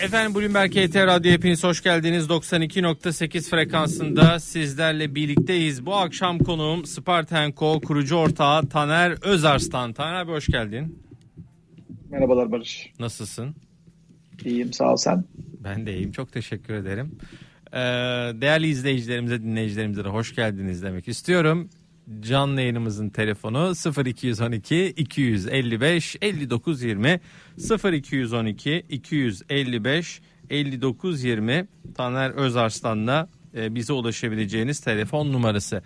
Efendim Bloomberg HT Radyo hepiniz hoş geldiniz. 92.8 frekansında sizlerle birlikteyiz. Bu akşam konuğum Spartenko kurucu ortağı Taner Özarslan. Taner abi hoş geldin. Merhabalar Barış. Nasılsın? İyiyim sağ ol sen. Ben de iyiyim çok teşekkür ederim. Ee, değerli izleyicilerimize dinleyicilerimize de hoş geldiniz demek istiyorum. Canlı yayınımızın telefonu 0212 255 59 20 0212 255 59 20 Taner Özarslan'la e, bize ulaşabileceğiniz telefon numarası.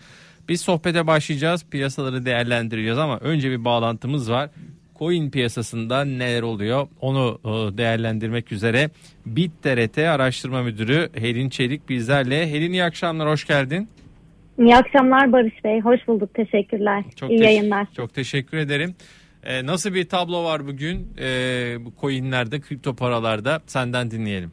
Biz sohbete başlayacağız. Piyasaları değerlendireceğiz ama önce bir bağlantımız var. Coin piyasasında neler oluyor onu e, değerlendirmek üzere BitTRT Araştırma Müdürü Helin Çelik bizlerle. Helin iyi akşamlar hoş geldin. İyi akşamlar Barış Bey. Hoş bulduk. Teşekkürler. Çok İyi teş- yayınlar. Çok teşekkür ederim. Ee, nasıl bir tablo var bugün ee, bu coinlerde, kripto paralarda senden dinleyelim.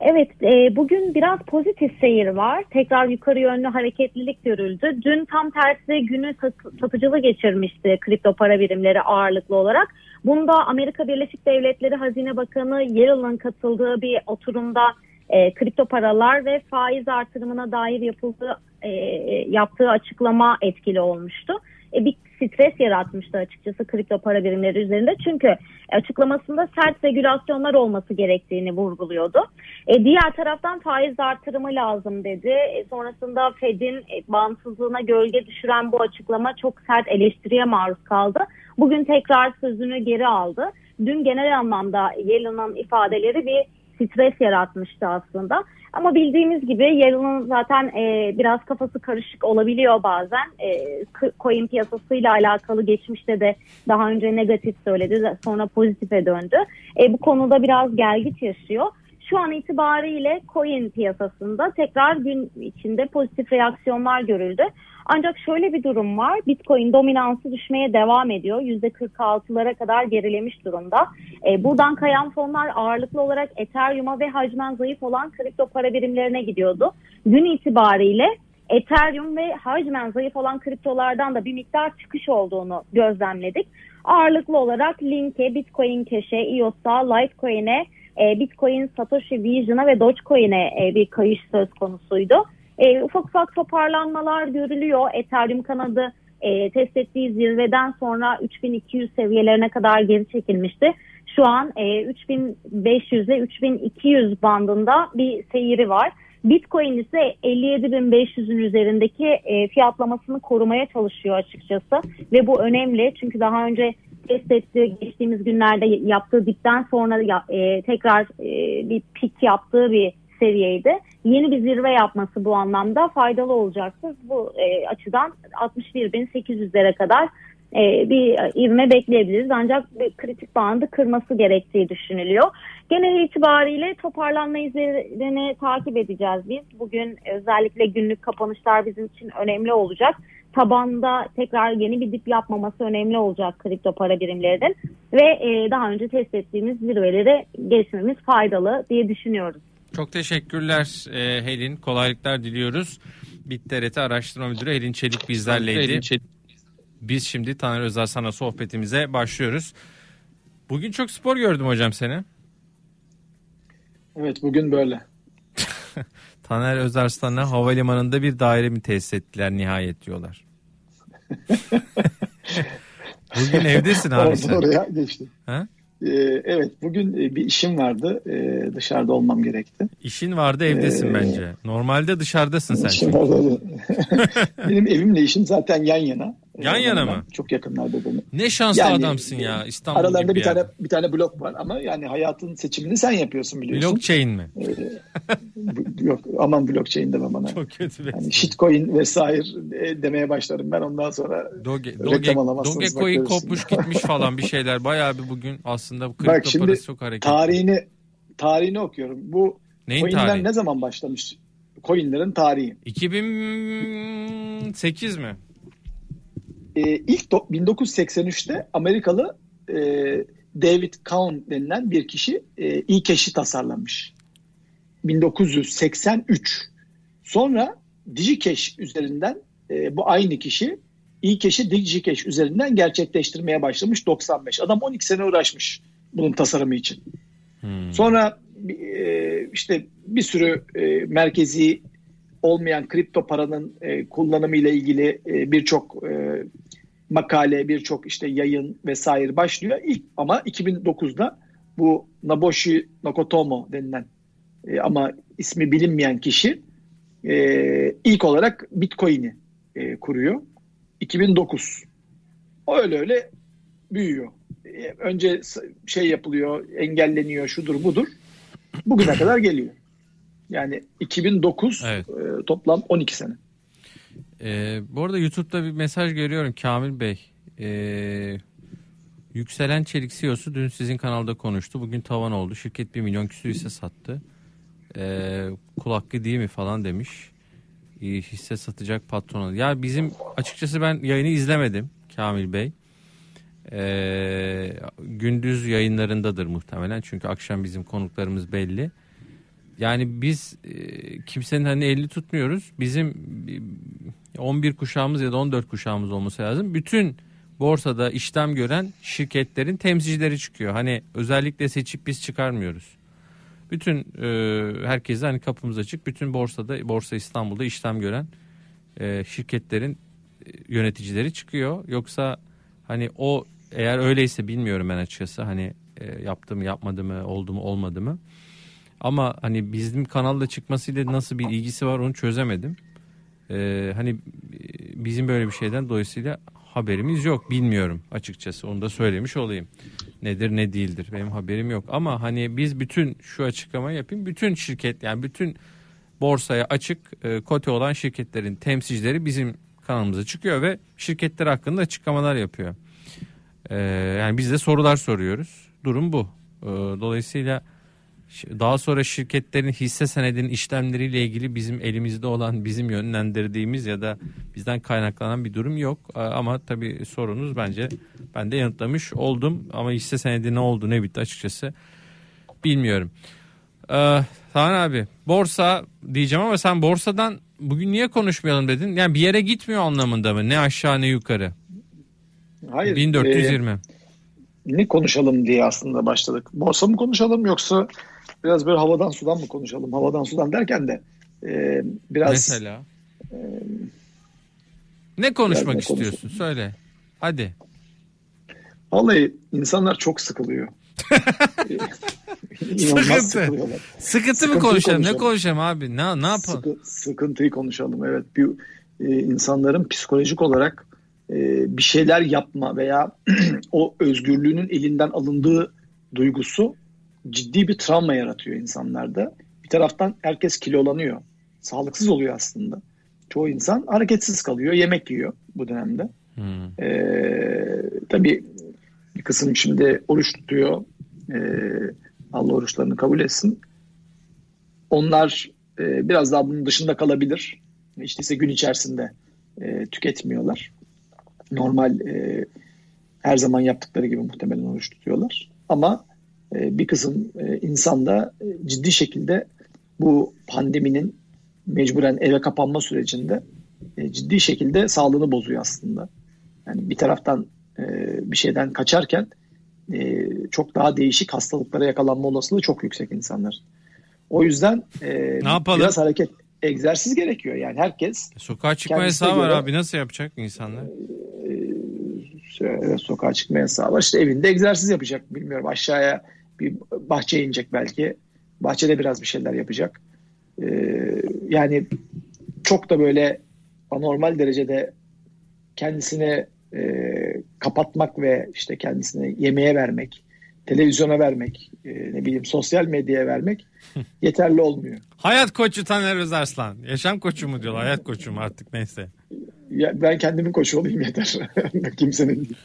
Evet, e, bugün biraz pozitif seyir var. Tekrar yukarı yönlü hareketlilik görüldü. Dün tam tersi günü sat- satıcılı geçirmişti kripto para birimleri ağırlıklı olarak. Bunda Amerika Birleşik Devletleri Hazine Bakanı Yellen'ın katıldığı bir oturumda e, kripto paralar ve faiz artırımına dair yapıldığı e, yaptığı açıklama etkili olmuştu. E, bir stres yaratmıştı açıkçası kripto para birimleri üzerinde. Çünkü açıklamasında sert regülasyonlar olması gerektiğini vurguluyordu. E, diğer taraftan faiz artırımı lazım dedi. E, sonrasında Fed'in e, bağımsızlığına gölge düşüren bu açıklama çok sert eleştiriye maruz kaldı. Bugün tekrar sözünü geri aldı. Dün genel anlamda Yellen'ın ifadeleri bir stres yaratmıştı aslında. Ama bildiğimiz gibi Yellen'ın zaten e, biraz kafası karışık olabiliyor bazen. E, coin piyasasıyla alakalı geçmişte de daha önce negatif söyledi sonra pozitife döndü. E, bu konuda biraz gelgit yaşıyor. Şu an itibariyle coin piyasasında tekrar gün içinde pozitif reaksiyonlar görüldü. Ancak şöyle bir durum var. Bitcoin dominansı düşmeye devam ediyor. %46'lara kadar gerilemiş durumda. E, buradan kayan fonlar ağırlıklı olarak Ethereum'a ve hacmen zayıf olan kripto para birimlerine gidiyordu. Gün itibariyle Ethereum ve hacmen zayıf olan kriptolardan da bir miktar çıkış olduğunu gözlemledik. Ağırlıklı olarak Link'e, Bitcoin Cash'e, EOS'a, Litecoin'e, e, Bitcoin, Satoshi Vision'a ve Dogecoin'e e, bir kayış söz konusuydu. E, ufak ufak toparlanmalar görülüyor. Ethereum kanadı e, test ettiği zirveden sonra 3200 seviyelerine kadar geri çekilmişti. Şu an e, 3500 ile 3200 bandında bir seyiri var. Bitcoin ise 57.500'ün üzerindeki e, fiyatlamasını korumaya çalışıyor açıkçası ve bu önemli çünkü daha önce test ettiği geçtiğimiz günlerde yaptığı dipten sonra ya- e, tekrar e, bir pik yaptığı bir seviyeydi. Yeni bir zirve yapması bu anlamda faydalı olacaktır. Bu e, açıdan 61.800'lere kadar e, bir ivme bekleyebiliriz. Ancak bir kritik bandı kırması gerektiği düşünülüyor. Genel itibariyle toparlanma izlerini takip edeceğiz biz. Bugün özellikle günlük kapanışlar bizim için önemli olacak. Tabanda tekrar yeni bir dip yapmaması önemli olacak kripto para birimlerinin. Ve e, daha önce test ettiğimiz zirveleri geçmemiz faydalı diye düşünüyoruz. Çok teşekkürler e, Helin. Kolaylıklar diliyoruz. BitTRT Araştırma Müdürü Helin Çelik bizlerleydi. Biz şimdi Taner Özarsan'a sohbetimize başlıyoruz. Bugün çok spor gördüm hocam seni. Evet bugün böyle. Taner Özarslan'a havalimanında bir daire mi tesis ettiler nihayet diyorlar. Bugün evdesin abi sen. oraya geçtim. Ha? Ee, evet bugün e, bir işim vardı. Ee, dışarıda olmam gerekti. İşin vardı evdesin Ee, bence. Normalde dışarıdasın sen. İşim vardı. Benim evimle işim zaten yan yana. Yan Ee, yana ondan mı? Çok yakınlarda benim. Ne şanslı Yani, adamsın ya İstanbul Aralarında bir tane yerde. bir tane blok var ama yani hayatın seçimini sen yapıyorsun biliyorsun. Blockchain mi? Bu- Yok aman blockchain deme bana. Çok kötü Yani shitcoin vesaire e, demeye başlarım ben ondan sonra. Doge, Doge, Dogecoin bak kopmuş gitmiş falan bir şeyler. Bayağı bir bugün aslında bu Bak kripto şimdi parası çok hareketli. tarihini tarihini okuyorum. Bu Neyin coinler tarihi? ne zaman başlamış? Coinlerin tarihi. 2008 mi? Ee, ilk do- 1983'te Amerikalı e, David Cohn denilen bir kişi e, e-cash'i tasarlamış. 1983. Sonra DigiCash üzerinden e, bu aynı kişi e-cash'i DigiCash üzerinden gerçekleştirmeye başlamış 95. Adam 12 sene uğraşmış bunun tasarımı için. Hmm. Sonra e, işte bir sürü e, merkezi olmayan kripto paranın e, kullanımı ile ilgili e, birçok e, makale, birçok işte yayın vesaire başlıyor. İlk ama 2009'da bu Naboshi Nakamoto denilen e, ama ismi bilinmeyen kişi e, ilk olarak Bitcoin'i e, kuruyor. 2009. O öyle öyle büyüyor. E, önce şey yapılıyor, engelleniyor, şudur budur. Bugüne kadar geliyor. Yani 2009 evet. e, toplam 12 sene. Ee, bu arada YouTube'da bir mesaj görüyorum Kamil Bey. Ee, yükselen Çelik CEO'su dün sizin kanalda konuştu. Bugün tavan oldu. Şirket 1 milyon küsur hisse sattı. Ee, kul hakkı değil mi falan demiş. Ee, hisse satacak patrona. Ya bizim açıkçası ben yayını izlemedim Kamil Bey. Ee, gündüz yayınlarındadır muhtemelen. Çünkü akşam bizim konuklarımız belli. Yani biz e, kimsenin hani elini tutmuyoruz. Bizim 11 kuşağımız ya da 14 kuşağımız olması lazım. Bütün borsada işlem gören şirketlerin temsilcileri çıkıyor. Hani özellikle seçip biz çıkarmıyoruz. Bütün e, herkese hani kapımız açık. Bütün borsada Borsa İstanbul'da işlem gören e, şirketlerin e, yöneticileri çıkıyor. Yoksa hani o eğer öyleyse bilmiyorum ben açıkçası. Hani e, yaptı mı yapmadı mı oldu mu olmadı mı. Ama hani bizim kanalda çıkmasıyla nasıl bir ilgisi var onu çözemedim. Ee, hani bizim böyle bir şeyden dolayısıyla haberimiz yok. Bilmiyorum açıkçası onu da söylemiş olayım. Nedir ne değildir benim haberim yok. Ama hani biz bütün şu açıklamayı yapayım. Bütün şirket yani bütün borsaya açık e, kote olan şirketlerin temsilcileri bizim kanalımıza çıkıyor ve şirketler hakkında açıklamalar yapıyor. Ee, yani biz de sorular soruyoruz. Durum bu. Ee, dolayısıyla daha sonra şirketlerin hisse senedinin işlemleriyle ilgili bizim elimizde olan bizim yönlendirdiğimiz ya da bizden kaynaklanan bir durum yok. Ama tabii sorunuz bence ben de yanıtlamış oldum. Ama hisse senedi ne oldu ne bitti açıkçası bilmiyorum. Ee, Tahan abi borsa diyeceğim ama sen borsadan bugün niye konuşmayalım dedin? Yani bir yere gitmiyor anlamında mı? Ne aşağı ne yukarı? Hayır. 1420. E, ne konuşalım diye aslında başladık. Borsa mı konuşalım yoksa biraz böyle havadan sudan mı konuşalım? Havadan sudan derken de e, biraz... Mesela? E, ne konuşmak ne istiyorsun? Konuşalım. Söyle. Hadi. Vallahi insanlar çok sıkılıyor. Sıkıntı. Sıkıntı mı konuşalım? konuşalım? Ne konuşalım abi? Ne, ne yapalım? Sıkı, sıkıntıyı konuşalım. Evet. Bir, e, insanların psikolojik olarak bir şeyler yapma veya o özgürlüğünün elinden alındığı duygusu ciddi bir travma yaratıyor insanlarda. Bir taraftan herkes kilolanıyor. Sağlıksız oluyor aslında. Çoğu insan hareketsiz kalıyor, yemek yiyor bu dönemde. Hmm. Ee, tabii bir kısım şimdi oruç tutuyor. Ee, Allah oruçlarını kabul etsin. Onlar e, biraz daha bunun dışında kalabilir. İşte ise gün içerisinde e, tüketmiyorlar. Normal e, her zaman yaptıkları gibi muhtemelen oruç tutuyorlar. Ama e, bir kısım e, insan da e, ciddi şekilde bu pandeminin mecburen eve kapanma sürecinde ciddi şekilde sağlığını bozuyor aslında. Yani bir taraftan bir şeyden kaçarken çok daha değişik hastalıklara yakalanma olasılığı çok yüksek insanlar. O yüzden ne yapalım? biraz hareket, egzersiz gerekiyor. Yani herkes sokağa çıkma yasağı var abi nasıl yapacak insanlar? Evet, sokağa çıkma yasağı var. İşte evinde egzersiz yapacak. Bilmiyorum aşağıya bir bahçeye inecek belki. Bahçede biraz bir şeyler yapacak. Ee, yani çok da böyle anormal derecede kendisini e, kapatmak ve işte kendisini yemeğe vermek, televizyona vermek, e, ne bileyim sosyal medyaya vermek yeterli olmuyor. Hayat koçu Taner Özarslan. Yaşam koçu mu diyorlar, hayat koçu mu artık neyse. Ya ben kendimin koçu olayım yeter. Kimsenin.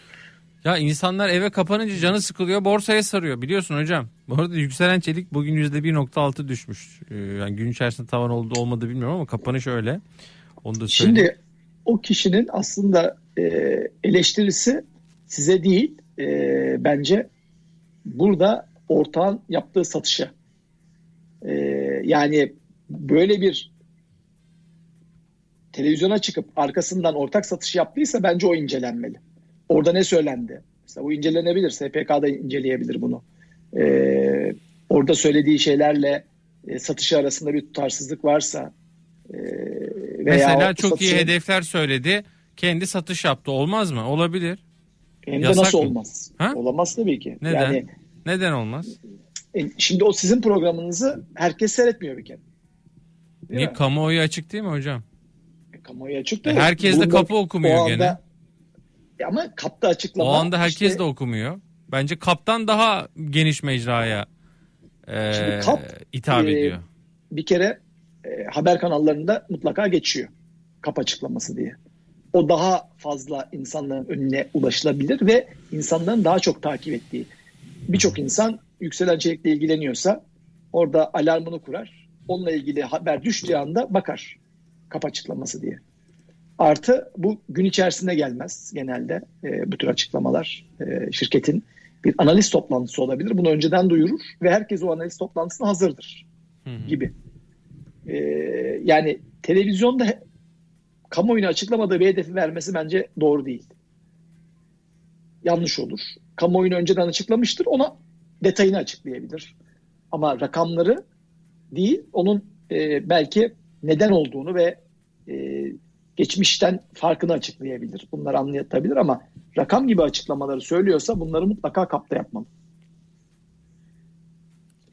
Ya insanlar eve kapanınca canı sıkılıyor borsaya sarıyor biliyorsun hocam. Bu arada yükselen çelik bugün %1.6 düşmüş. Ee, yani gün içerisinde tavan oldu olmadı bilmiyorum ama kapanış öyle. Onu da Şimdi o kişinin aslında e, eleştirisi size değil e, bence burada ortağın yaptığı satışa. E, yani böyle bir televizyona çıkıp arkasından ortak satış yaptıysa bence o incelenmeli. Orada ne söylendi? Mesela bu incelenebilir. SPK'da inceleyebilir bunu. Ee, orada söylediği şeylerle e, satışı arasında bir tutarsızlık varsa e, veya Mesela çok satışı, iyi hedefler söyledi. Kendi satış yaptı. Olmaz mı? Olabilir. Hem de nasıl mı? olmaz? Ha? Olamaz tabii ki. Neden? Yani, Neden olmaz? E, şimdi o sizin programınızı herkes seyretmiyor bir kere. Değil Niye? Mi? Kamuoyu açık değil mi hocam? Kamuoyu açık değil. E, herkes de kapı okumuyor anda, gene. Ama kapta açıklama. O anda herkes işte, de okumuyor. Bence kaptan daha geniş mecraya e, kap, hitap e, ediyor. Bir kere e, haber kanallarında mutlaka geçiyor. Kap açıklaması diye. O daha fazla insanların önüne ulaşılabilir ve insanların daha çok takip ettiği. Birçok insan yükselen çelikle ilgileniyorsa orada alarmını kurar. Onunla ilgili haber düştüğü anda bakar kap açıklaması diye. Artı bu gün içerisinde gelmez genelde e, bu tür açıklamalar. E, şirketin bir analiz toplantısı olabilir. Bunu önceden duyurur ve herkes o analiz toplantısına hazırdır gibi. E, yani televizyonda kamuoyuna açıklamadığı bir hedefi vermesi bence doğru değil. Yanlış olur. Kamuoyunu önceden açıklamıştır. Ona detayını açıklayabilir. Ama rakamları değil, onun e, belki neden olduğunu ve geçmişten farkını açıklayabilir. Bunları anlatabilir ama rakam gibi açıklamaları söylüyorsa bunları mutlaka kapta yapmalı.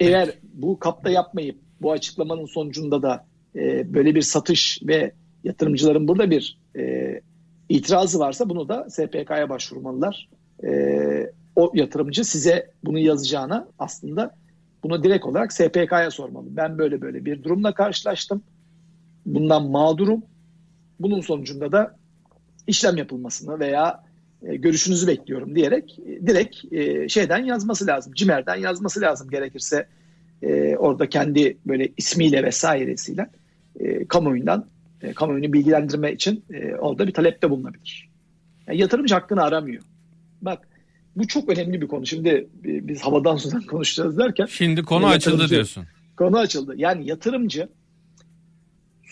Eğer bu kapta yapmayıp bu açıklamanın sonucunda da e, böyle bir satış ve yatırımcıların burada bir e, itirazı varsa bunu da SPK'ya başvurmalılar. E, o yatırımcı size bunu yazacağına aslında bunu direkt olarak SPK'ya sormalı. Ben böyle böyle bir durumla karşılaştım. Bundan mağdurum. Bunun sonucunda da işlem yapılmasını veya e, görüşünüzü bekliyorum diyerek e, direkt e, şeyden yazması lazım. Cimer'den yazması lazım gerekirse e, orada kendi böyle ismiyle vesairesiyle e, kamuoyundan e, kamuoyunu bilgilendirme için e, orada bir talepte bulunabilir. Yani yatırımcı hakkını aramıyor. Bak bu çok önemli bir konu. Şimdi biz havadan sudan konuşacağız derken. Şimdi konu açıldı diyorsun. Konu açıldı. Yani yatırımcı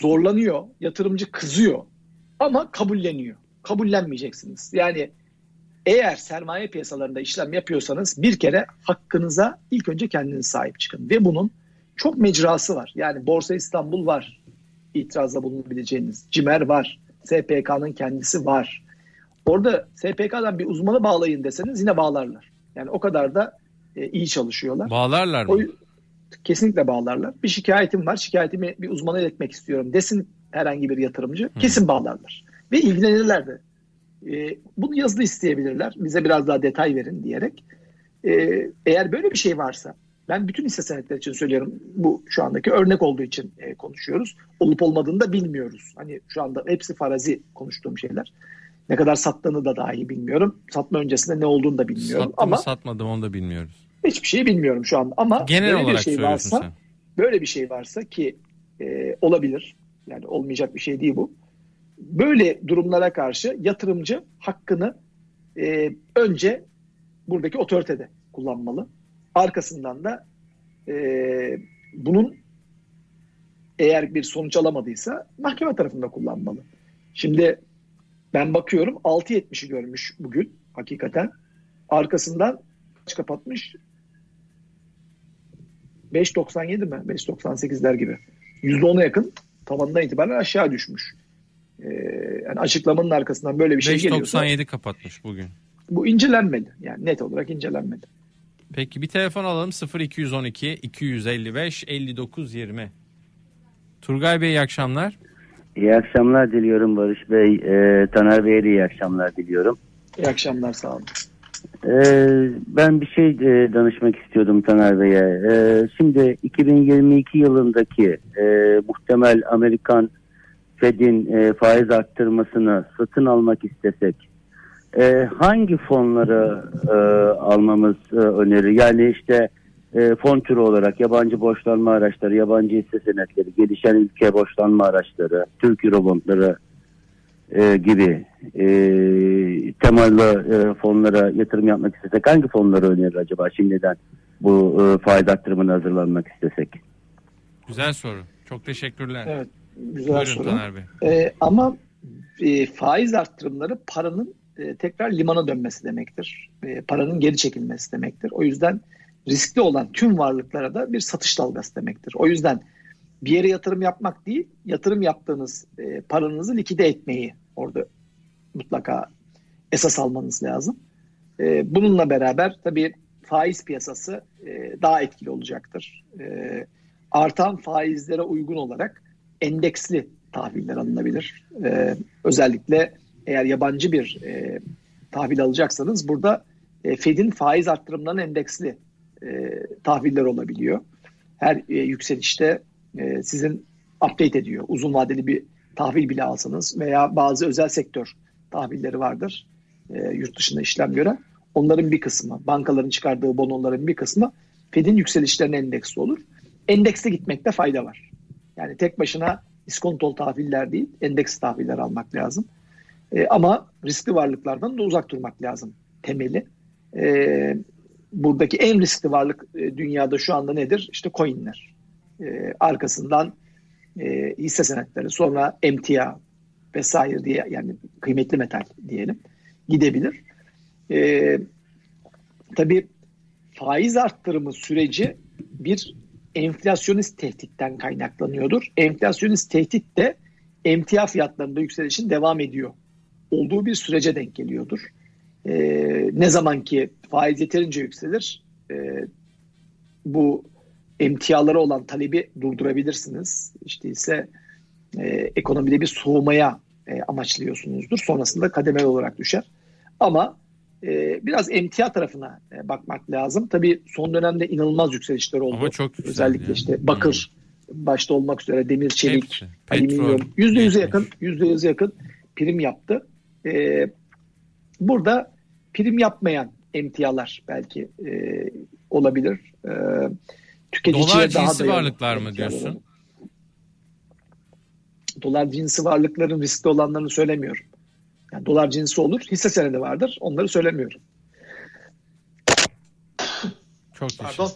zorlanıyor, yatırımcı kızıyor ama kabulleniyor. Kabullenmeyeceksiniz. Yani eğer sermaye piyasalarında işlem yapıyorsanız bir kere hakkınıza ilk önce kendiniz sahip çıkın. Ve bunun çok mecrası var. Yani Borsa İstanbul var itirazda bulunabileceğiniz. CİMER var. SPK'nın kendisi var. Orada SPK'dan bir uzmanı bağlayın deseniz yine bağlarlar. Yani o kadar da e, iyi çalışıyorlar. Bağlarlar mı? O, kesinlikle bağlarlar. Bir şikayetim var. Şikayetimi bir uzmana iletmek istiyorum desin herhangi bir yatırımcı. Hı. Kesin bağlarlar. Ve ilgilenirler de. E, bunu yazılı isteyebilirler. Bize biraz daha detay verin diyerek. E, eğer böyle bir şey varsa ben bütün hisse senetleri için söylüyorum. Bu şu andaki örnek olduğu için e, konuşuyoruz. Olup olmadığını da bilmiyoruz. Hani şu anda hepsi farazi konuştuğum şeyler. Ne kadar sattığını da dahi bilmiyorum. Satma öncesinde ne olduğunu da bilmiyorum. Sattı ama mı satmadım onu da bilmiyoruz. Hiçbir şeyi bilmiyorum şu anda. Ama genel olarak bir şey varsa, sen. böyle bir şey varsa ki e, olabilir. Yani olmayacak bir şey değil bu. Böyle durumlara karşı yatırımcı hakkını e, önce buradaki otoritede kullanmalı. Arkasından da e, bunun eğer bir sonuç alamadıysa mahkeme tarafında kullanmalı. Şimdi ben bakıyorum 6.70'i görmüş bugün hakikaten. Arkasından kaç kapatmış? 5.97 mi? 5.98'ler gibi. %10'a yakın tavanından itibaren aşağı düşmüş. Ee, yani açıklamanın arkasından böyle bir şey geliyorsa. 5.97 kapatmış bugün. Bu incelenmedi. Yani net olarak incelenmedi. Peki bir telefon alalım 0212 255 59 20. Turgay Bey iyi akşamlar. İyi akşamlar diliyorum Barış Bey. E, Taner Bey'e de iyi akşamlar diliyorum. İyi akşamlar sağ olun. E, ben bir şey e, danışmak istiyordum Taner Bey'e. E, şimdi 2022 yılındaki e, muhtemel Amerikan Fed'in e, faiz arttırmasını satın almak istesek hangi fonları almamız e, önerir? Yani işte fon türü olarak yabancı borçlanma araçları, yabancı hisse senetleri, gelişen ülke borçlanma araçları, Türk Eurobondları e, gibi e, temalı e, fonlara yatırım yapmak istesek hangi fonları önerir acaba şimdiden bu e, faiz arttırımına hazırlanmak istesek? Güzel soru. Çok teşekkürler. Evet, güzel Buyurun soru. Taner Bey. E, ama e, faiz arttırımları paranın e, tekrar limana dönmesi demektir. E, paranın geri çekilmesi demektir. O yüzden riskli olan tüm varlıklara da bir satış dalgası demektir. O yüzden bir yere yatırım yapmak değil, yatırım yaptığınız e, paranızı likide etmeyi orada mutlaka esas almanız lazım. E, bununla beraber tabii faiz piyasası e, daha etkili olacaktır. E, artan faizlere uygun olarak endeksli tahviller alınabilir. E, özellikle eğer yabancı bir e, tahvil alacaksanız burada e, Fed'in faiz arttırımlarının endeksli e, tahviller olabiliyor. Her e, yükselişte e, sizin update ediyor. Uzun vadeli bir tahvil bile alsanız veya bazı özel sektör tahvilleri vardır e, yurt dışında işlem gören. Onların bir kısmı, bankaların çıkardığı bonoların bir kısmı Fed'in yükselişlerine endeksli olur. Endekste gitmekte fayda var. Yani tek başına iskontol tahviller değil, endeks tahviller almak lazım. E, ama riskli varlıklardan da uzak durmak lazım temeli. E, buradaki en riskli varlık e, dünyada şu anda nedir? İşte coinler. E, arkasından e, hisse senetleri, sonra emtia vesaire diye yani kıymetli metal diyelim gidebilir. E, tabii faiz arttırımı süreci bir enflasyonist tehditten kaynaklanıyordur. Enflasyonist tehdit de emtia fiyatlarında yükselişin devam ediyor olduğu bir sürece denk geliyordur. E, ne zaman ki faiz yeterince yükselir e, bu emtialara olan talebi durdurabilirsiniz. İşte ise e, ekonomide bir soğumaya e, amaçlıyorsunuzdur. Sonrasında kademeli olarak düşer. Ama e, biraz emtia tarafına e, bakmak lazım. Tabii son dönemde inanılmaz yükselişler oldu. Ama çok Özellikle yani. işte bakır hmm. başta olmak üzere demir, çelik, Hepsi. alüminyum yüzde yüze yakın yüzde yüze yakın prim yaptı. E, burada prim yapmayan emtialar belki e, olabilir. E, tüketiciye Dolar daha cinsi varlıklar mı diyorsun? Dolar cinsi varlıkların riskli olanlarını söylemiyorum. Yani dolar cinsi olur, hisse senedi vardır. Onları söylemiyorum. Çok Pardon.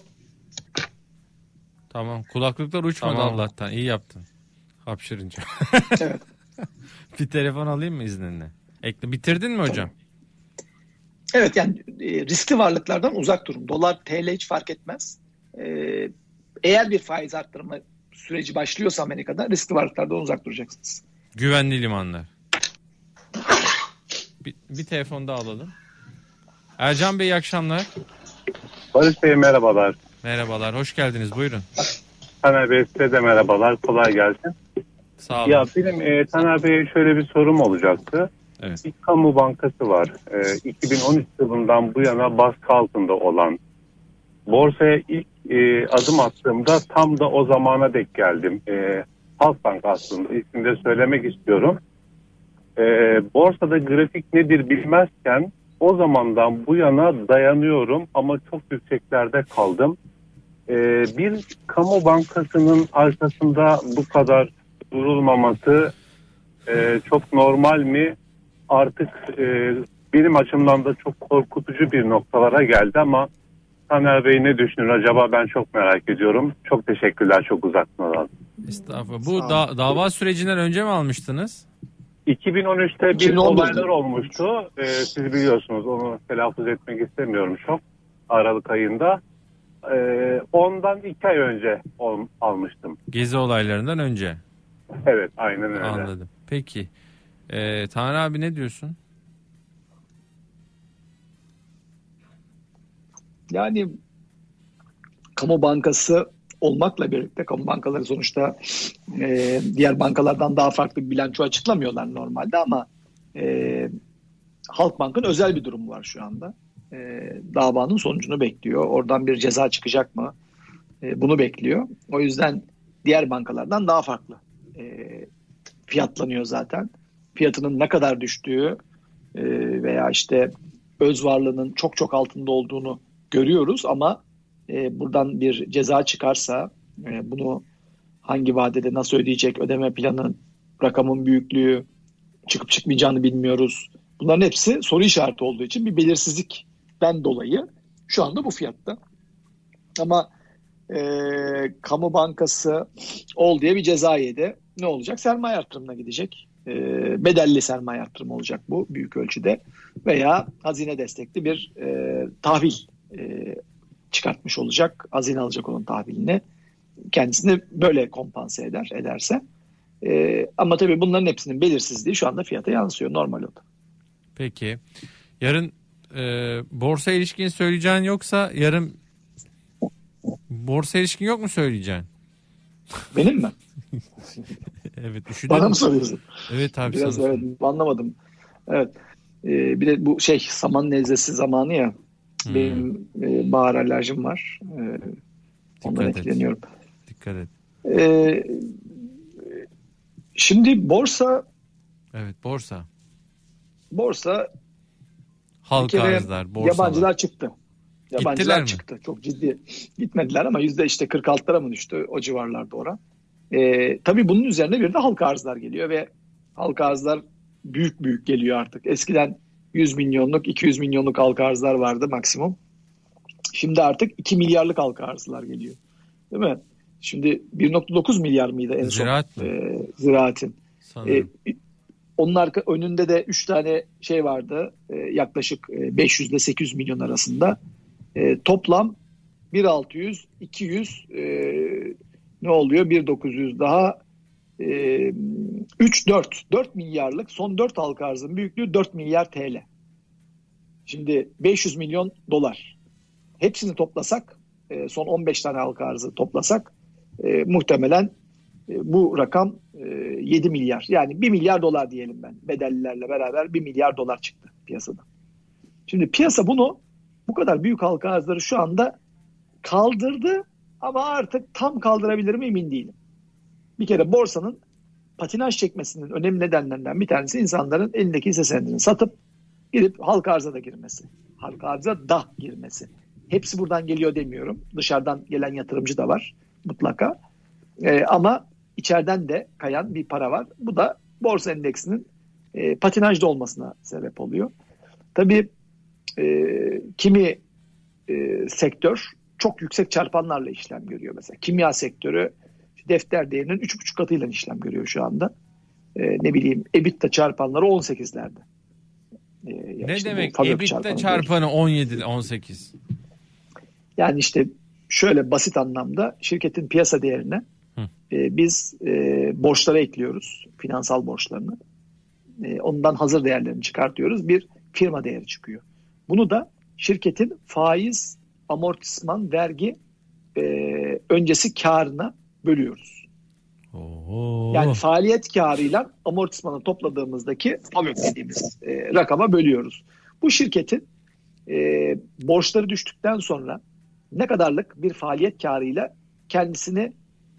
Tamam. Kulaklıklar uçmadı tamam. Allah'tan. İyi yaptın. Hapşırınca. evet. bir telefon alayım mı izninle? Ekle. Bitirdin mi hocam? Evet yani e, riskli varlıklardan uzak durun. Dolar, TL hiç fark etmez. E, eğer bir faiz arttırma süreci başlıyorsa Amerika'da riskli varlıklardan uzak duracaksınız. Güvenli limanlar. Bir, bir telefon daha alalım. Ercan Bey iyi akşamlar. Barış Bey merhabalar. Merhabalar, hoş geldiniz. Buyurun. Taner Bey size de merhabalar. Kolay gelsin. Sağ olun. Ya benim e, Taner Bey'e şöyle bir sorum olacaktı. Evet. Bir kamu bankası var. E, 2013 yılından bu yana baskı altında olan. Borsaya ilk e, adım attığımda tam da o zamana denk geldim. E, Halkbank aslında ismini söylemek istiyorum. E, borsada grafik nedir bilmezken o zamandan bu yana dayanıyorum ama çok yükseklerde kaldım. E, bir kamu bankasının arkasında bu kadar durulmaması e, çok normal mi? Artık e, benim açımdan da çok korkutucu bir noktalara geldi ama Taner Bey ne düşünür acaba ben çok merak ediyorum. Çok teşekkürler çok uzatmadan. Estağfurullah. Bu da, dava sürecinden önce mi almıştınız? 2013'te bir 2011'de. olaylar olmuştu. Ee, siz biliyorsunuz onu telaffuz etmek istemiyorum çok. Aralık ayında. Ee, ondan iki ay önce on, almıştım. Gezi olaylarından önce. Evet aynen öyle. Anladım. Peki. Ee, Tanrı abi ne diyorsun? Yani kamu bankası olmakla birlikte kamu bankaları sonuçta e, diğer bankalardan daha farklı bir bilanço açıklamıyorlar normalde ama e, Halkbank'ın özel bir durumu var şu anda. E, davanın sonucunu bekliyor. Oradan bir ceza çıkacak mı? E, bunu bekliyor. O yüzden diğer bankalardan daha farklı e, fiyatlanıyor zaten. Fiyatının ne kadar düştüğü e, veya işte öz varlığının çok çok altında olduğunu görüyoruz ama e, buradan bir ceza çıkarsa e, bunu hangi vadede nasıl ödeyecek ödeme planı rakamın büyüklüğü çıkıp çıkmayacağını bilmiyoruz. Bunların hepsi soru işareti olduğu için bir belirsizlikten dolayı şu anda bu fiyatta. Ama e, kamu bankası ol diye bir ceza yedi. Ne olacak? Sermaye artırımına gidecek. E, bedelli sermaye artırımı olacak bu büyük ölçüde. Veya hazine destekli bir e, tahvil e, çıkartmış olacak. Hazine alacak onun tahvilini. Kendisini böyle kompanse eder ederse. E, ama tabii bunların hepsinin belirsizliği şu anda fiyata yansıyor normal o da. Peki. Yarın e, borsa ilişkin söyleyeceğin yoksa yarın borsa ilişkin yok mu söyleyeceğin? Benim mi? evet üşüdün Bana mı soruyorsun? Evet abi Biraz evet anlamadım. Evet. Ee, bir de bu şey saman nezlesi zamanı ya. Hmm. Benim e, bahar alerjim var. Ee, ondan Dikkat et. etkileniyorum. Dikkat et. Ee, şimdi borsa Evet borsa. borsa kere arzlar, borsalar. yabancılar çıktı. Yabancılar Gittiler mi? çıktı. Çok ciddi gitmediler ama yüzde işte 46'lara mı düştü o civarlarda oran. Ee, tabii bunun üzerine bir de halka arzlar geliyor ve halka arzlar büyük büyük geliyor artık. Eskiden 100 milyonluk 200 milyonluk halka arzlar vardı maksimum. Şimdi artık 2 milyarlık halka arzlar geliyor. Değil mi? Şimdi 1.9 milyar mıydı en son Ziraat mı? e, ziraatin? E, onun arka önünde de 3 tane şey vardı. E, yaklaşık e, 500 ile 800 milyon arasında. E, toplam 1.600, 200 e, ne oluyor? 1.900 daha e, 3 4 4 milyarlık son 4 halka arzın büyüklüğü 4 milyar TL. Şimdi 500 milyon dolar. Hepsini toplasak e, son 15 tane halka arzı toplasak e, muhtemelen e, bu rakam e, 7 milyar. Yani 1 milyar dolar diyelim ben. Bedellilerle beraber 1 milyar dolar çıktı piyasada. Şimdi piyasa bunu bu kadar büyük halka arzları şu anda kaldırdı ama artık tam kaldırabilir mi emin değilim. Bir kere borsanın patinaj çekmesinin önemli nedenlerinden bir tanesi insanların elindeki hisse senedini satıp gidip halka arza da girmesi. Halka arza da girmesi. Hepsi buradan geliyor demiyorum. Dışarıdan gelen yatırımcı da var mutlaka. Ee, ama içeriden de kayan bir para var. Bu da borsa endeksinin e, patinajda olmasına sebep oluyor. Tabii e, kimi e, sektör çok yüksek çarpanlarla işlem görüyor. Mesela kimya sektörü defter değerinin 3,5 katıyla işlem görüyor şu anda. E, ne bileyim EBITDA çarpanları 18'lerde. E, yani ne işte demek EBITDA çarpanı çarpanı 17 18? Yani işte şöyle basit anlamda şirketin piyasa değerine e, biz e, borçlara ekliyoruz. Finansal borçlarını. E, ondan hazır değerlerini çıkartıyoruz. Bir firma değeri çıkıyor. Bunu da şirketin faiz, amortisman, vergi e, öncesi karına bölüyoruz. Oo. Yani faaliyet karıyla amortismanı topladığımızdaki FAVÖK dediğimiz e, rakama bölüyoruz. Bu şirketin e, borçları düştükten sonra ne kadarlık bir faaliyet karıyla kendisini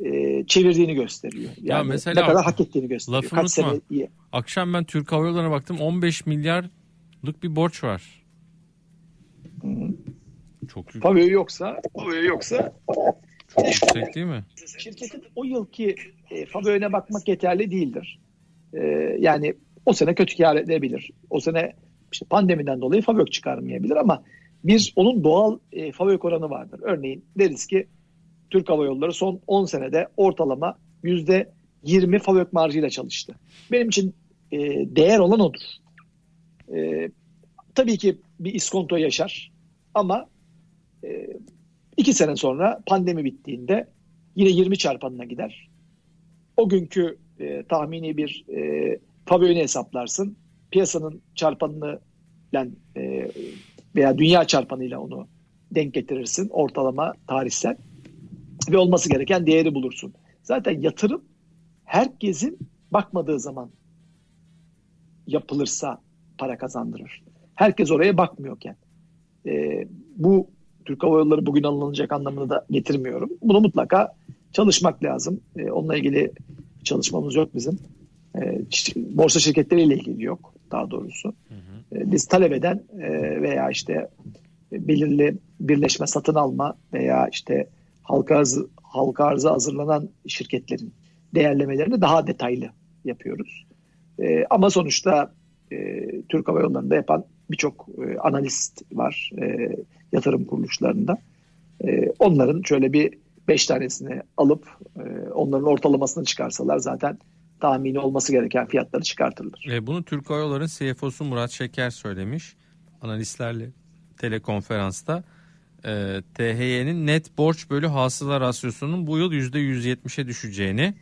e, çevirdiğini gösteriyor. Yani mesela ne kadar hak ettiğini gösteriyor. lafı Kaç unutma. sene. Akşam ben Türk Hava Yolları'na baktım 15 milyarlık bir borç var. Çok yük- FAVÖK yoksa, FAVÖK yoksa yüksek değil mi? şirketin o yılki e, FAVÖK'üne bakmak yeterli değildir. E, yani o sene kötü kar edebilir. O sene işte pandemiden dolayı FAVÖK çıkarmayabilir ama bir onun doğal e, FAVÖK oranı vardır. Örneğin deriz ki Türk Hava Yolları son 10 senede ortalama %20 FAVÖK marjıyla çalıştı. Benim için e, değer olan odur. E, tabii ki bir iskonto yaşar ama e, iki sene sonra pandemi bittiğinde yine 20 çarpanına gider. O günkü e, tahmini bir e, FAVÖK'ünü hesaplarsın. Piyasanın çarpanını yani, e, veya dünya çarpanıyla onu denk getirirsin ortalama tarihsel ve olması gereken değeri bulursun. Zaten yatırım herkesin bakmadığı zaman yapılırsa para kazandırır. Herkes oraya bakmıyorken. E, bu Türk Hava Yolları bugün alınacak anlamını da getirmiyorum. Bunu mutlaka çalışmak lazım. E, onunla ilgili çalışmamız yok bizim. E, borsa şirketleriyle ilgili yok daha doğrusu. E, biz talep eden e, veya işte belirli birleşme satın alma veya işte halka arzı, halka arzı hazırlanan şirketlerin değerlemelerini daha detaylı yapıyoruz. E, ama sonuçta e, Türk Hava Yolları'nda yapan birçok e, analist var e, yatırım kuruluşlarında. E, onların şöyle bir beş tanesini alıp e, onların ortalamasını çıkarsalar zaten tahmini olması gereken fiyatları çıkartırlar. E, bunu Türk Hava CFO'su Murat Şeker söylemiş. Analistlerle telekonferansta. e, THY'nin net borç bölü hasıla rasyosunun bu yıl %170'e düşeceğini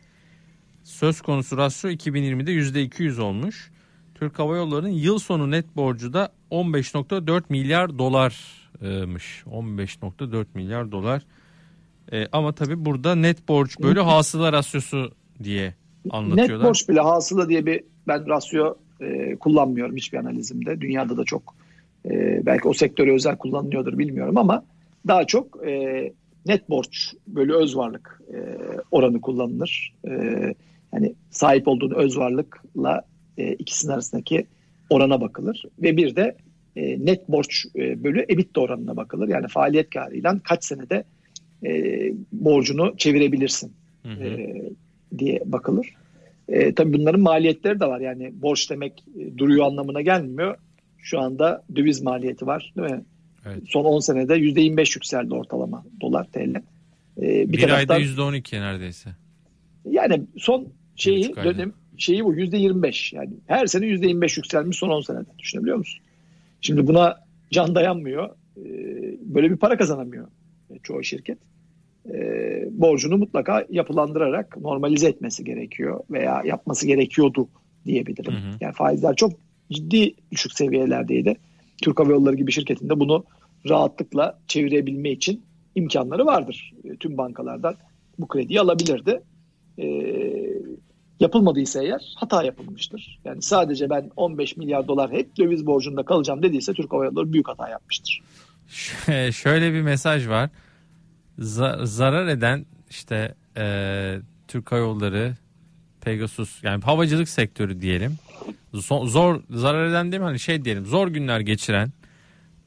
söz konusu rasyo 2020'de %200 olmuş. Türk Hava Yolları'nın yıl sonu net borcu da 15.4 milyar dolarmış. 15.4 milyar dolar. E, ama tabii burada net borç bölü hasıla rasyosu diye anlatıyorlar. Net borç bile hasıla diye bir ben rasyo e, kullanmıyorum hiçbir analizimde. Dünyada da çok e, belki o sektöre özel kullanılıyordur bilmiyorum ama daha çok e, net borç bölü öz varlık e, oranı kullanılır. E, yani sahip olduğun öz varlıkla e, ikisinin arasındaki orana bakılır ve bir de e, net borç e, bölü EBITDA oranına bakılır. Yani faaliyet karıyla kaç senede e, borcunu çevirebilirsin Hı hı. e, diye bakılır. E, tabii bunların maliyetleri de var. Yani borç demek e, duruyor anlamına gelmiyor. Şu anda döviz maliyeti var değil mi? Evet. Son 10 senede %25 yükseldi ortalama dolar TL. E, bir, Bir taraftan ayda %12 neredeyse. yani son şeyi dönem şeyi bu %25 yani her sene %25 yükselmiş son 10 senede düşünebiliyor musun? Şimdi buna can dayanmıyor. E, böyle bir para kazanamıyor çoğu şirket. E, borcunu mutlaka yapılandırarak normalize etmesi gerekiyor veya yapması gerekiyordu diyebilirim. Hı hı. Yani faizler çok ciddi düşük seviyelerdeydi. Türk Hava Yolları gibi şirketinde bunu rahatlıkla çevirebilme için imkanları vardır. E, Tüm bankalardan bu krediyi alabilirdi. E, yapılmadıysa eğer hata yapılmıştır. Yani sadece ben 15 milyar dolar hep döviz borcunda kalacağım dediyse Türk Hava Yolları büyük hata yapmıştır. Şöyle bir mesaj var. Za- zarar eden işte e, Türk Hava Yolları, Pegasus yani havacılık sektörü diyelim. Zor, zor zarar eden değil mi? Hani şey diyelim zor günler geçiren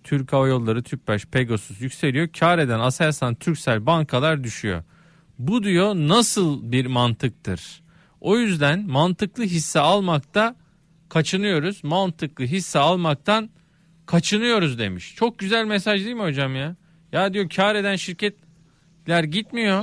Türk Hava Yolları, Tüpraş, Pegasus yükseliyor. Kar eden Aselsan, Turkcell bankalar düşüyor. Bu diyor nasıl bir mantıktır? O yüzden mantıklı hisse almakta kaçınıyoruz. Mantıklı hisse almaktan kaçınıyoruz demiş. Çok güzel mesaj değil mi hocam ya? Ya diyor kar eden şirketler gitmiyor.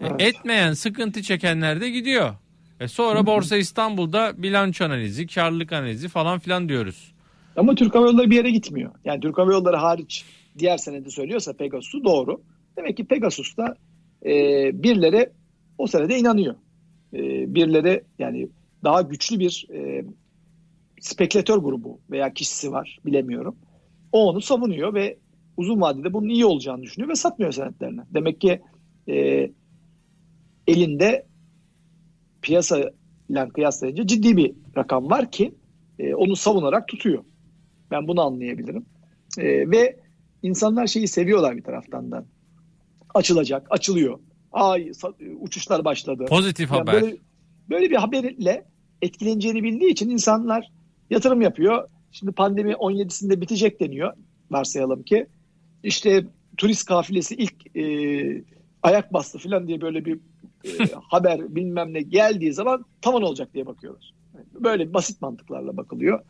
E, Evet. etmeyen, sıkıntı çekenler de gidiyor. E sonra Borsa İstanbul'da bilanço analizi, karlılık analizi falan filan diyoruz. Ama Türk Hava Yolları bir yere gitmiyor. Yani Türk Hava Yolları hariç diğer senede söylüyorsa Pegasus'u doğru. Demek ki Pegasus'ta e, birileri o senede inanıyor. E, birileri yani daha güçlü bir e, spekülatör grubu veya kişisi var bilemiyorum. O onu savunuyor ve uzun vadede bunun iyi olacağını düşünüyor ve satmıyor senetlerini. Demek ki e, elinde piyasa ile kıyaslayınca ciddi bir rakam var ki e, onu savunarak tutuyor. Ben bunu anlayabilirim. E, ve insanlar şeyi seviyorlar bir taraftan da. Açılacak, açılıyor. Ay uçuşlar başladı. Pozitif Yani haber. Böyle, böyle bir haberle etkileneceğini bildiği için insanlar yatırım yapıyor. Şimdi pandemi 17'sinde bitecek deniyor varsayalım ki. İşte turist kafilesi ilk e, ayak bastı falan diye böyle bir e, haber bilmem ne geldiği zaman tavan olacak diye bakıyorlar. Böyle basit mantıklarla bakılıyor.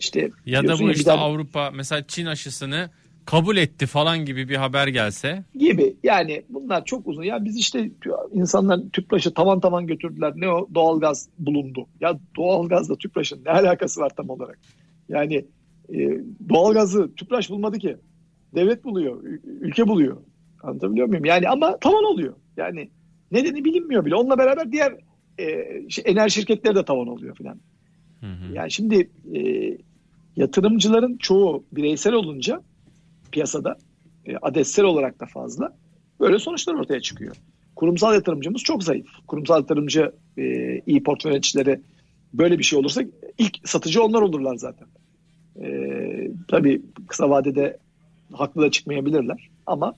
İşte Ya da bu işte tane- Avrupa mesela Çin aşısını kabul etti falan gibi bir haber gelse. gibi yani bunlar çok uzun. Ya biz işte insanlar tüpraşı tavan tavan götürdüler. Ne o doğalgaz bulundu. Ya doğalgazla tüpraşın ne alakası var tam olarak? Yani e, doğalgazı tüpraş bulmadı ki. Devlet buluyor, ülke buluyor. Anlatabiliyor muyum? Yani ama tavan oluyor. Yani nedeni bilinmiyor bile. Onunla beraber diğer e, enerji şirketleri de tavan oluyor filan. Hı hı. Yani şimdi e, yatırımcıların çoğu bireysel olunca piyasada e, adetsel olarak da fazla böyle sonuçlar ortaya çıkıyor. Kurumsal yatırımcımız çok zayıf. Kurumsal yatırımcı e, iyi portföy yöneticileri böyle bir şey olursa ilk satıcı onlar olurlar zaten. E, tabii kısa vadede haklı da çıkmayabilirler ama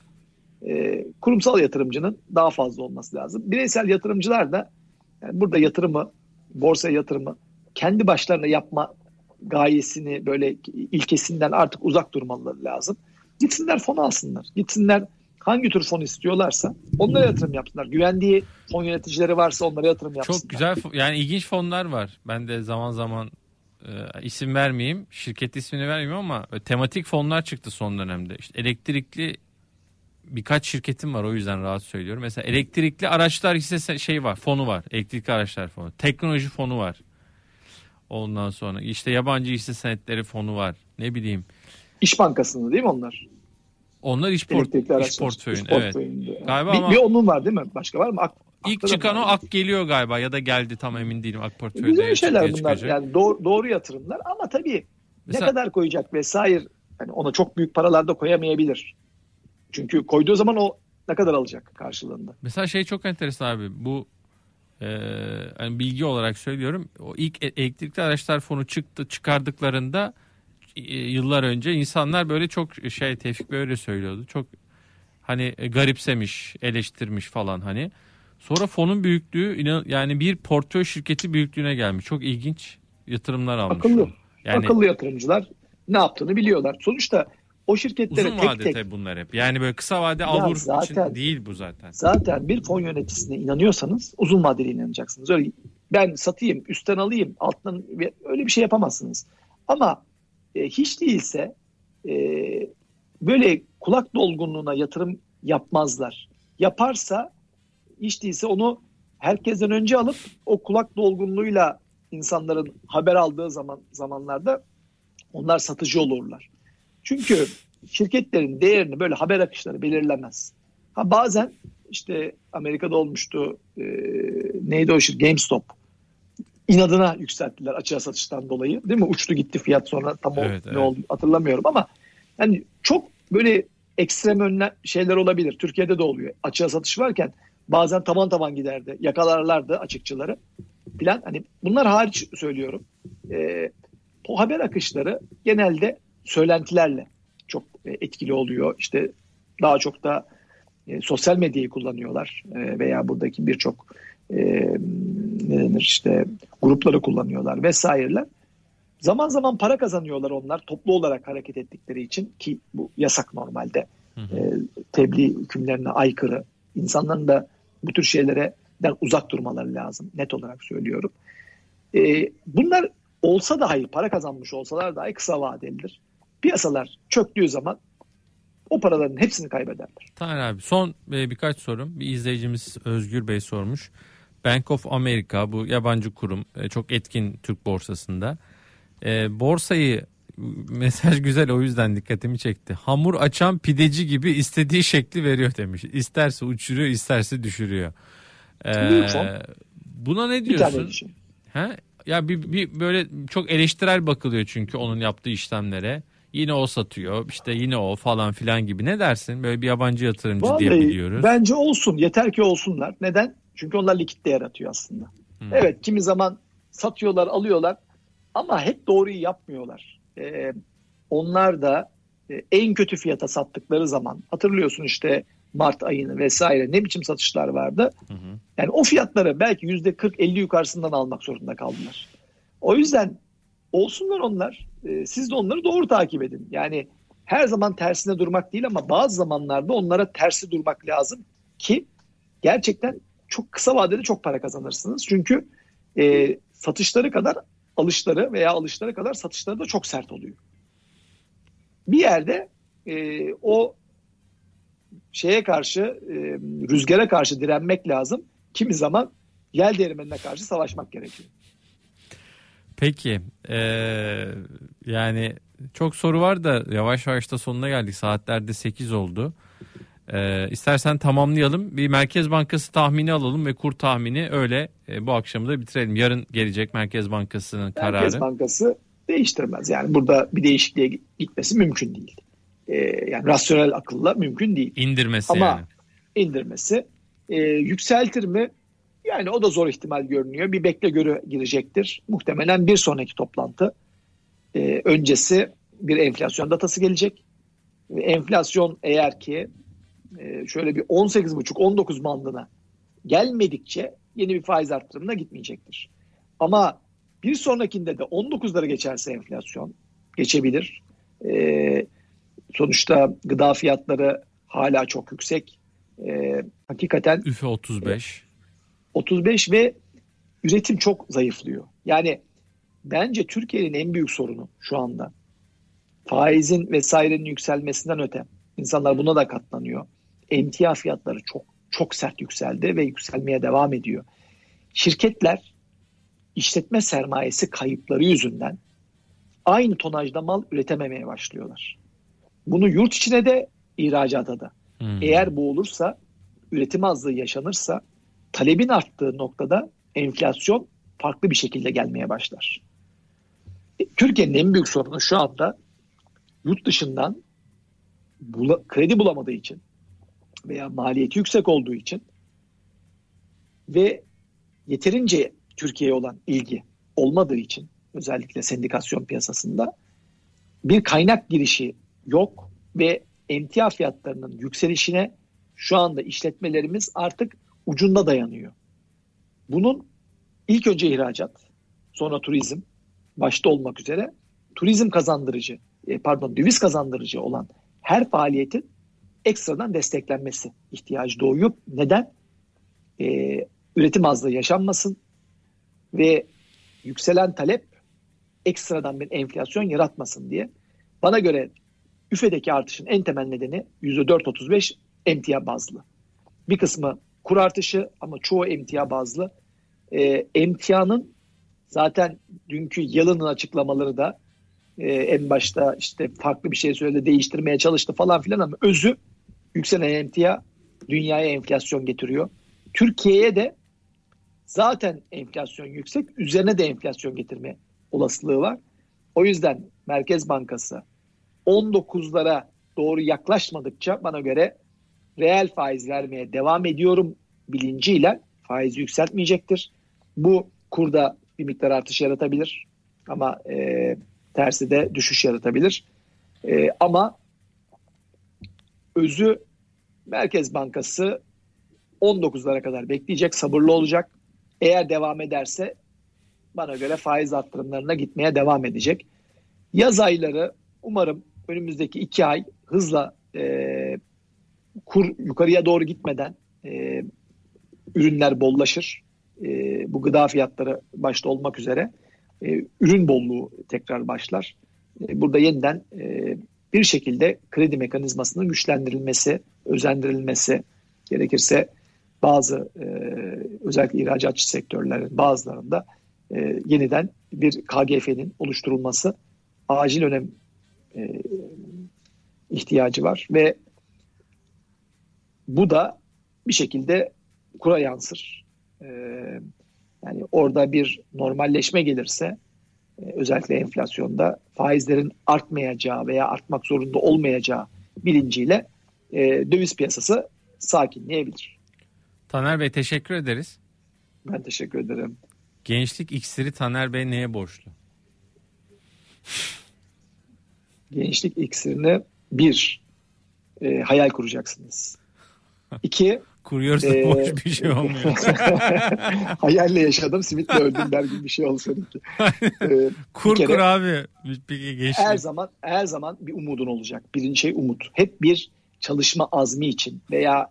e, kurumsal yatırımcının daha fazla olması lazım. Bireysel yatırımcılar da yani burada yatırımı, borsaya yatırımı kendi başlarına yapma gayesini böyle ilkesinden artık uzak durmaları lazım. Gitsinler fon alsınlar. Gitsinler hangi tür fon istiyorlarsa onlara yatırım yapsınlar. Güvendiği fon yöneticileri varsa onlara yatırım yapsınlar. Çok güzel yani ilginç fonlar var. Ben de zaman zaman e, isim vermeyeyim, şirket ismini vermeyeyim ama e, tematik fonlar çıktı son dönemde. İşte elektrikli birkaç şirketim var o yüzden rahat söylüyorum. Mesela elektrikli araçlar hisse şey var, fonu var. Elektrikli araçlar fonu. Teknoloji fonu var. Ondan sonra işte yabancı hisse senetleri fonu var. Ne bileyim. İş Bankası'nda değil mi onlar? Onlar iş, port, iş portföyün. İş Evet. Galiba bir, ama- bir onun var değil mi? Başka var mı? Ak, İlk çıkan o ak geliyor galiba ya da geldi tam emin değilim ak portföyde. Güzel şeyler bunlar. çıkacak. Yani doğru, doğru yatırımlar ama tabii Mesela- ne kadar koyacak vesaire yani ona çok büyük paralar da koyamayabilir. Çünkü koyduğu zaman o ne kadar alacak karşılığında? Mesela şey çok enteresan abi bu e, hani bilgi olarak söylüyorum. O ilk e- elektrikli araçlar fonu çıktı çıkardıklarında yıllar önce insanlar böyle çok şey Tevfik böyle söylüyordu. Çok hani e, garipsemiş, eleştirmiş falan hani. Sonra fonun büyüklüğü inan, yani bir portföy şirketi büyüklüğüne gelmiş. Çok ilginç yatırımlar almış. Akıllı. o. Yani Akıllı yatırımcılar ne yaptığını biliyorlar. Sonuçta o şirketlere uzun tek tek bunlar hep. Yani böyle kısa vade alır zaten- için değil bu zaten. zaten bir fon yöneticisine inanıyorsanız uzun vadeli inanacaksınız. Öyle ben satayım, üstten alayım, alttan öyle bir şey yapamazsınız. Ama e, hiç değilse e, böyle kulak dolgunluğuna yatırım yapmazlar. Yaparsa hiç değilse onu herkesten önce alıp o kulak dolgunluğuyla insanların haber aldığı zaman zamanlarda onlar satıcı olurlar. Çünkü şirketlerin değerini böyle haber akışları belirlemez. Ha bazen işte Amerika'da olmuştu e, neydi o şirket GameStop inadına yükselttiler açığa satıştan dolayı değil mi? Uçtu gitti fiyat sonra tam o Evet, ne evet. oldu hatırlamıyorum ama yani çok böyle ekstrem önle şeyler olabilir. Türkiye'de de oluyor. Açığa satış varken bazen taban taban giderdi. Yakalarlardı açıkçıları filan. Hani bunlar hariç söylüyorum. Ee, o haber akışları genelde söylentilerle çok e, etkili oluyor. İşte daha çok da e, sosyal medyayı kullanıyorlar E, veya buradaki birçok e, ne denir işte grupları kullanıyorlar vesaireler. Zaman zaman para kazanıyorlar onlar toplu olarak hareket ettikleri için ki bu yasak normalde. Hı hı. E, tebliğ hükümlerine aykırı. İnsanların da bu tür şeylerden uzak durmaları lazım. Net olarak söylüyorum. E, bunlar olsa dahi para kazanmış olsalar dahi kısa vadelidir. Piyasalar çöktüğü zaman o paraların hepsini kaybederler. Taner abi son e, birkaç sorum. Bir izleyicimiz Özgür Bey sormuş. Bank of America bu yabancı kurum e, çok etkin Türk borsasında. E, borsayı mesaj güzel o yüzden dikkatimi çekti. Hamur açan pideci gibi istediği şekli veriyor demiş. İsterse uçuruyor isterse düşürüyor. E, fon. buna ne diyorsun? düşün. Ha? Ya bir, bir böyle çok eleştirel bakılıyor çünkü onun yaptığı işlemlere. Yine o satıyor işte yine o falan filan gibi. Ne dersin? Böyle bir yabancı yatırımcı diye Vallahi biliyoruz. bence olsun. Yeter ki olsunlar. Neden? Çünkü onlar likitte yaratıyor aslında. Hı. Evet kimi zaman satıyorlar, alıyorlar ama hep doğruyu yapmıyorlar. Ee, onlar da e, en kötü fiyata sattıkları zaman hatırlıyorsun işte Mart ayını vesaire ne biçim satışlar vardı. Hı hı. Yani o fiyatları belki yüzde 40-50 yukarısından almak zorunda kaldılar. O yüzden olsunlar onlar. Ee, siz de onları doğru takip edin. Yani her zaman tersine durmak değil ama bazı zamanlarda onlara tersi durmak lazım ki gerçekten çok kısa vadede çok para kazanırsınız. Çünkü e, satışları kadar alışları veya alışları kadar satışları da çok sert oluyor. Bir yerde e, o şeye karşı e, rüzgara karşı direnmek lazım. Kimi zaman yel değirmenine karşı savaşmak gerekiyor. Peki eee, yani çok soru var da yavaş yavaş da sonuna geldik. Saatlerde 8 oldu. Eee istersen tamamlayalım. Bir Merkez Bankası tahmini alalım ve kur tahmini öyle e, bu akşamı da bitirelim. Yarın gelecek Merkez Bankası'nın kararı. Merkez Bankası değiştirmez. Yani burada bir değişikliğe gitmesi mümkün değil. E, yani rasyonel akılla mümkün değil. İndirmesi Ama yani. indirmesi e, yükseltir mi? Yani o da zor ihtimal görünüyor. Bir bekle göre girecektir. Muhtemelen bir sonraki toplantı e, öncesi bir enflasyon datası gelecek. Enflasyon eğer ki e, şöyle bir 18,5-19 bandına gelmedikçe yeni bir faiz arttırımına gitmeyecektir. Ama bir sonrakinde de 19'lara geçerse enflasyon geçebilir. E, sonuçta gıda fiyatları hala çok yüksek. E, hakikaten Üfe 35. 35 ve üretim çok zayıflıyor. Yani bence Türkiye'nin en büyük sorunu şu anda faizin vesairenin yükselmesinden öte insanlar buna da katlanıyor. Emtia fiyatları çok çok sert yükseldi ve yükselmeye devam ediyor. Şirketler işletme sermayesi kayıpları yüzünden aynı tonajda mal üretememeye başlıyorlar. Bunu yurt içine de ihracata da. Hmm. Eğer bu olursa üretim azlığı yaşanırsa talebin arttığı noktada enflasyon farklı bir şekilde gelmeye başlar. E, Türkiye'nin en büyük sorunu şu anda yurt dışından bula- kredi bulamadığı için veya maliyeti yüksek olduğu için ve yeterince Türkiye'ye olan ilgi olmadığı için özellikle sendikasyon piyasasında bir kaynak girişi yok ve emtia fiyatlarının yükselişine şu anda işletmelerimiz artık ucunda dayanıyor. Bunun ilk önce ihracat, sonra turizm başta olmak üzere turizm kazandırıcı, e, pardon döviz kazandırıcı olan her faaliyetin ekstradan desteklenmesi ihtiyacı doğuyor. Neden? Ee, üretim azlığı yaşanmasın ve yükselen talep ekstradan bir enflasyon yaratmasın diye. Bana göre üfedeki artışın en temel nedeni %4.35 emtia bazlı. Bir kısmı kur artışı ama çoğu emtia bazlı. Ee, emtianın zaten dünkü Yalın'ın açıklamaları da e, en başta işte farklı bir şey söyledi değiştirmeye çalıştı falan filan ama özü yükselen emtia dünyaya enflasyon getiriyor. Türkiye'ye de zaten enflasyon yüksek üzerine de enflasyon getirme olasılığı var. O yüzden Merkez Bankası 19'lara doğru yaklaşmadıkça bana göre reel faiz vermeye devam ediyorum bilinciyle faizi yükseltmeyecektir. Bu kurda bir miktar artış yaratabilir ama e, tersi de düşüş yaratabilir. E, ama özü Merkez Bankası 19'lara kadar bekleyecek, sabırlı olacak. Eğer devam ederse bana göre faiz arttırımlarına gitmeye devam edecek. Yaz ayları umarım önümüzdeki iki ay hızla e, kur yukarıya doğru gitmeden e, ürünler bollaşır. E, bu gıda fiyatları başta olmak üzere e, ürün bolluğu tekrar başlar. E, burada yeniden e, bir şekilde kredi mekanizmasının güçlendirilmesi, özendirilmesi gerekirse bazı e, özellikle ihracatçı sektörlerin bazılarında e, yeniden bir KGF'nin oluşturulması acil önem e, ihtiyacı var ve bu da bir şekilde kura yansır. E, yani orada bir normalleşme gelirse özellikle enflasyonda faizlerin artmayacağı veya artmak zorunda olmayacağı bilinciyle e, döviz piyasası sakinleyebilir. Taner Bey teşekkür ederiz. Ben teşekkür ederim. Gençlik iksiri Taner Bey neye borçlu? Gençlik iksirini bir e, hayal kuracaksınız. İki Kuruyoruz Ee, boş bir şey olmuyor. hayalle yaşadım simitle öldüm der gibi bir şey olsa ki. Ee, kur kere- kur abi. Peki gençlik. her zaman her zaman bir umudun olacak. Birinci şey umut. Hep bir çalışma azmi için veya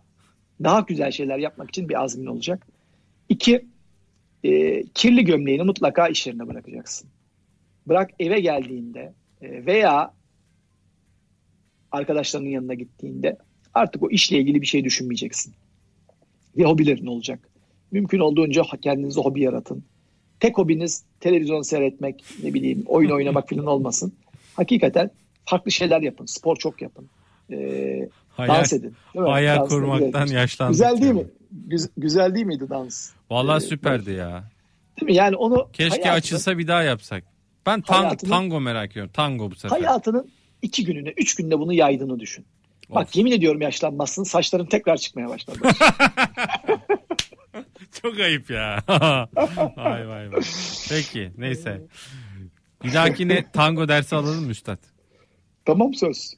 daha güzel şeyler yapmak için bir azmin olacak. İki, e, kirli gömleğini mutlaka iş yerine bırakacaksın. Bırak eve geldiğinde e, veya arkadaşlarının yanına gittiğinde artık o işle ilgili bir şey düşünmeyeceksin. Ve hobilerin olacak. Mümkün olduğunca kendinize hobi yaratın. Tek hobiniz televizyon seyretmek, ne bileyim oyun oynamak falan olmasın. Hakikaten farklı şeyler yapın. Spor çok yapın. Ee, Hayal, dans edin. Hayal Dans da kurmaktan yaşlandık. Güzel değil yani. mi? Güz- güzel değil miydi dans? Vallahi Ee, süperdi ya. Değil mi? Yani onu Keşke hayatının- açılsa bir daha yapsak. Ben tang, tango merak ediyorum. Tango bu sefer. Hayatının iki gününe, üç günde bunu yaydığını düşün. Bak Of. yemin ediyorum yaşlanmazsın. Saçların tekrar çıkmaya başladı. Çok ayıp ya. vay vay vay. Peki neyse. Bir dahakine tango dersi alalım mı üstad? tamam söz.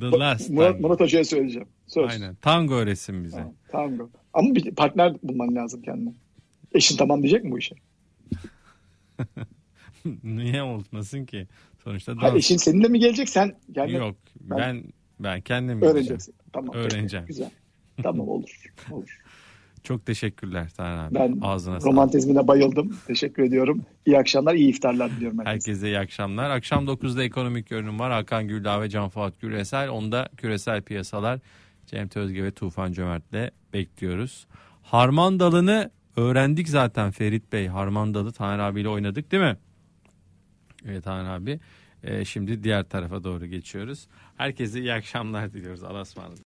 The Last Murat, Tango. Murat Hoca'ya söyleyeceğim. Söz. Aynen. Tango öğretsin bize. Tamam, Tango. Ama bir partner bulman lazım kendine. Eşin tamam diyecek mi bu işe? Niye olmasın ki? Sonuçta Hayır, dans. eşin seninle mi gelecek sen kendin Yok. Ben ben kendim öğreneceksin. Tamam. Öğreneceğim. Güzel. Tamam olur. olur. Çok teşekkürler Taner abi. Ben Ağzına sağlık. romantizmine bayıldım. Teşekkür ediyorum. İyi akşamlar, iyi iftarlar diliyorum herkese. Herkese iyi akşamlar. Akşam 9'da ekonomik görünüm var. Hakan Güldağ ve Can Fuat Güresel. Onda küresel piyasalar Cem Tözge ve Tufan Cömert'le bekliyoruz. Harman dalını öğrendik zaten Ferit Bey. Harman dalı Taner abiyle oynadık değil mi? Evet Han abi. Ee, şimdi diğer tarafa doğru geçiyoruz. Herkese iyi akşamlar diliyoruz. Allah'a ısmarladık.